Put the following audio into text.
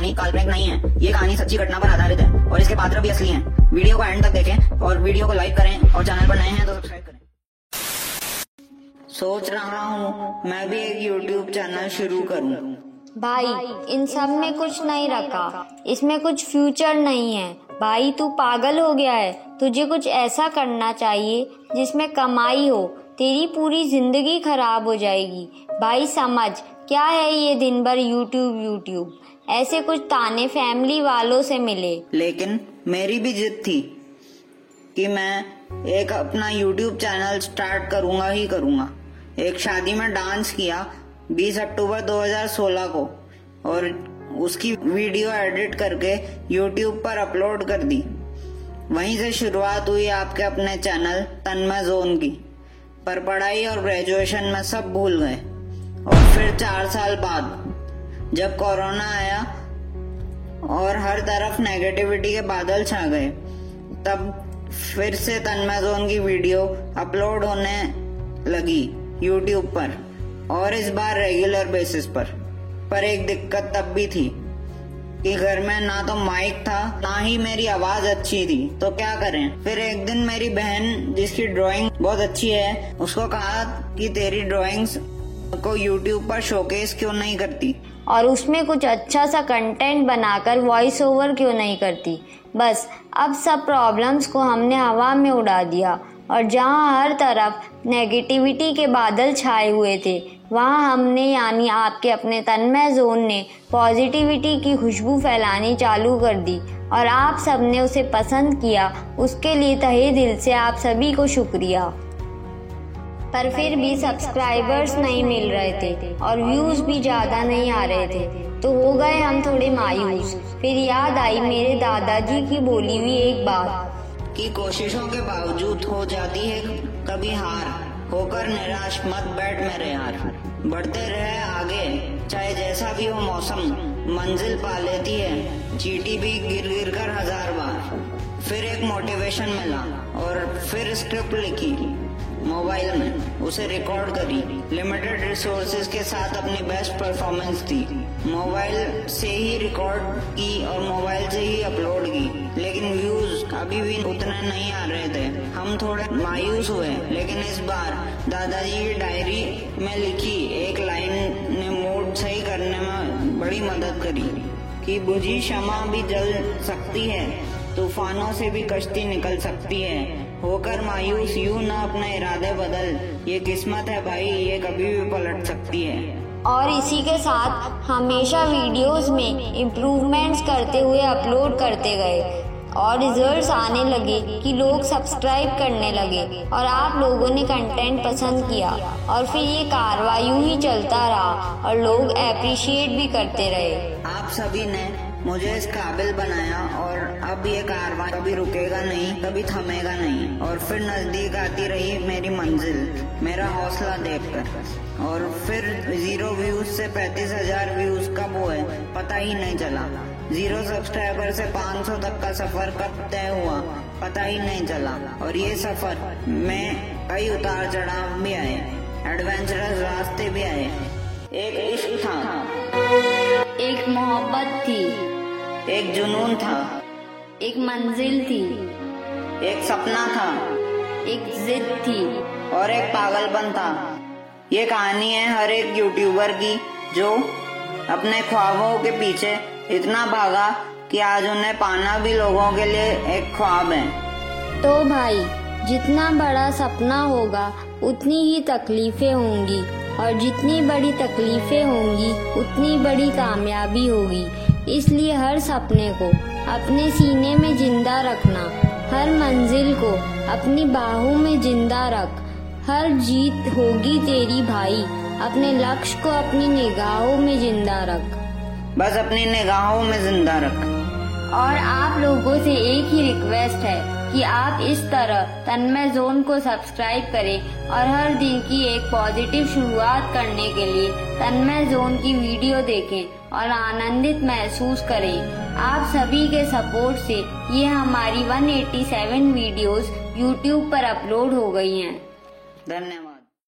काल्पनिक नहीं है। ये कहानी सच्ची घटना पर आधारित है और इसके पात्र भी असली हैं। वीडियो को एंड तक देखें और वीडियो को लाइक करें और चैनल पर नए हैं तो सब्सक्राइब करें। सोच रहा हूँ मैं भी एक यूट्यूब चैनल शुरू करूँ। भाई, इन सब में कुछ नहीं रखा। इसमें कुछ फ्यूचर नहीं है। भाई, तू पागल हो गया है। तुझे कुछ ऐसा करना चाहिए जिसमें कमाई हो। तेरी पूरी ज़िंदगी खराब हो जाएगी। भाई, समझ। क्या है ये दिन भर यूट्यूब यूट्यूब ऐसे कुछ ताने फैमिली वालों से मिले। लेकिन मेरी भी जिद थी कि मैं एक अपना यूट्यूब चैनल स्टार्ट करूँगा ही करूँगा। एक शादी में डांस किया 20 अक्टूबर 2016 को और उसकी वीडियो एडिट करके यूट्यूब पर अपलोड कर दी। वहीं से शुरुआत हुई आपके अपने चैनल तन्मय जोन की, पर पढ़ाई और ग्रेजुएशन में सब भूल गए। और फिर चार साल बाद जब कोरोना आया और हर तरफ़ नेगेटिविटी के बादल छा गए, तब फिर से तन्मय जोन की वीडियो अपलोड होने लगी यूट्यूब पर और इस बार रेगुलर बेसिस पर। पर एक दिक्कत तब भी थी कि घर में ना तो माइक था, ना ही मेरी आवाज़ अच्छी थी। तो क्या करें? फिर एक दिन मेरी बहन, जिसकी ड्राइंग बहुत अच्छी है, उसको कहा कि तेरी ड्राइंग्स को यूट्यूब पर शोकेस क्यों नहीं करती? और उसमें कुछ अच्छा सा कंटेंट बनाकर वॉइस ओवर क्यों नहीं करती? बस, अब सब प्रॉब्लम्स को हमने हवा में उड़ा दिया। और जहाँ हर तरफ़ नेगेटिविटी के बादल छाए हुए थे, वहाँ हमने यानी आपके अपने तन्मय जोन ने पॉजिटिविटी की खुशबू फैलानी चालू कर दी। और आप सबने उसे पसंद किया, उसके लिए तहे दिल से आप सभी को शुक्रिया। पर फिर भी सब्सक्राइबर्स नहीं मिल रहे थे और व्यूज़ भी ज़्यादा नहीं आ रहे थे। तो हो गए हम थोड़े मायूस। फिर याद आई मेरे दादाजी की बोली हुई एक बात। कि कोशिशों के बावजूद हो जाती है कभी हार। होकर निराश मत बैठ मेरे यार। बढ़ते रहे आगे। चाहे जैसा भी हो मौसम, मंजिल पा लेती है। चीटी भी गिर गिर कर हज़ार बार। फिर एक मोटिवेशन मिला और फिर स्क्रिप्ट लिखी मोबाइल में। उसे रिकॉर्ड करी। लिमिटेड रिसोर्सेज के साथ अपनी बेस्ट परफॉर्मेंस दी। मोबाइल से ही रिकॉर्ड की और मोबाइल से ही अपलोड की। लेकिन व्यूज़ अभी भी उतने नहीं आ रहे थे। हम थोड़े मायूस हुए, लेकिन इस बार दादाजी की डायरी में लिखी, एक लाइन ने मूड सही करने में बड़ी मदद करी कि बुझी क्षमा भी जल सकती है। तूफानों से भी कश्ती निकल सकती है। होकर मायूस यूँ ना अपना इरादे बदल। ये किस्मत है भाई ये कभी भी पलट सकती है। और इसी के साथ हमेशा वीडियोस में इम्प्रूवमेंट्स करते हुए अपलोड करते गए। और रिजल्ट्स आने लगे कि लोग सब्सक्राइब करने लगे और आप लोगों ने कंटेंट पसंद किया। और फिर ये कार्रवाई ही चलता रहा और लोग अप्रिशिएट भी करते रहे। आप सभी ने मुझे इस काबिल बनाया और अब ये कारवा कभी रुकेगा नहीं, कभी थमेगा नहीं। और फिर नज़दीक आती रही मेरी मंजिल, मेरा हौसला देखकर। और फिर ज़ीरो व्यूज़ से पैंतीस हज़ार व्यूज़ कब हुए पता ही नहीं चला। ज़ीरो सब्सक्राइबर से 500 तक का सफ़र कब तय हुआ, पता ही नहीं चला। और ये सफ़र में कई उतार चढ़ाव भी आए एडवेंचरस रास्ते भी आए। एक इश्क था। एक मोहब्बत थी। एक जुनून था। एक मंजिल थी। एक सपना था। एक जिद थी। और एक पागलपन था। ये कहानी है हर एक यूट्यूबर की जो अपने ख्वाबों के पीछे इतना भागा कि आज उन्हें पाना भी लोगों के लिए एक ख्वाब है। तो भाई जितना बड़ा सपना होगा उतनी ही तकलीफें होंगी। और जितनी बड़ी तकलीफें होंगी उतनी बड़ी कामयाबी होगी। इसलिए हर सपने को अपने सीने में ज़िंदा रखना हर मंजिल को अपनी बाहों में ज़िंदा रख। हर जीत होगी तेरी भाई अपने लक्ष्य को अपनी निगाहों में ज़िंदा रख। बस अपनी निगाहों में ज़िंदा रख। और आप लोगों से एक ही रिक्वेस्ट है कि आप इस तरह तन्मय जोन को सब्सक्राइब करें और हर दिन की एक पॉजिटिव शुरुआत करने के लिए तन्मय जोन की वीडियो देखें और आनंदित महसूस करें। आप सभी के सपोर्ट से ये हमारी 187 वीडियोस यूट्यूब पर अपलोड हो गई हैं। धन्यवाद।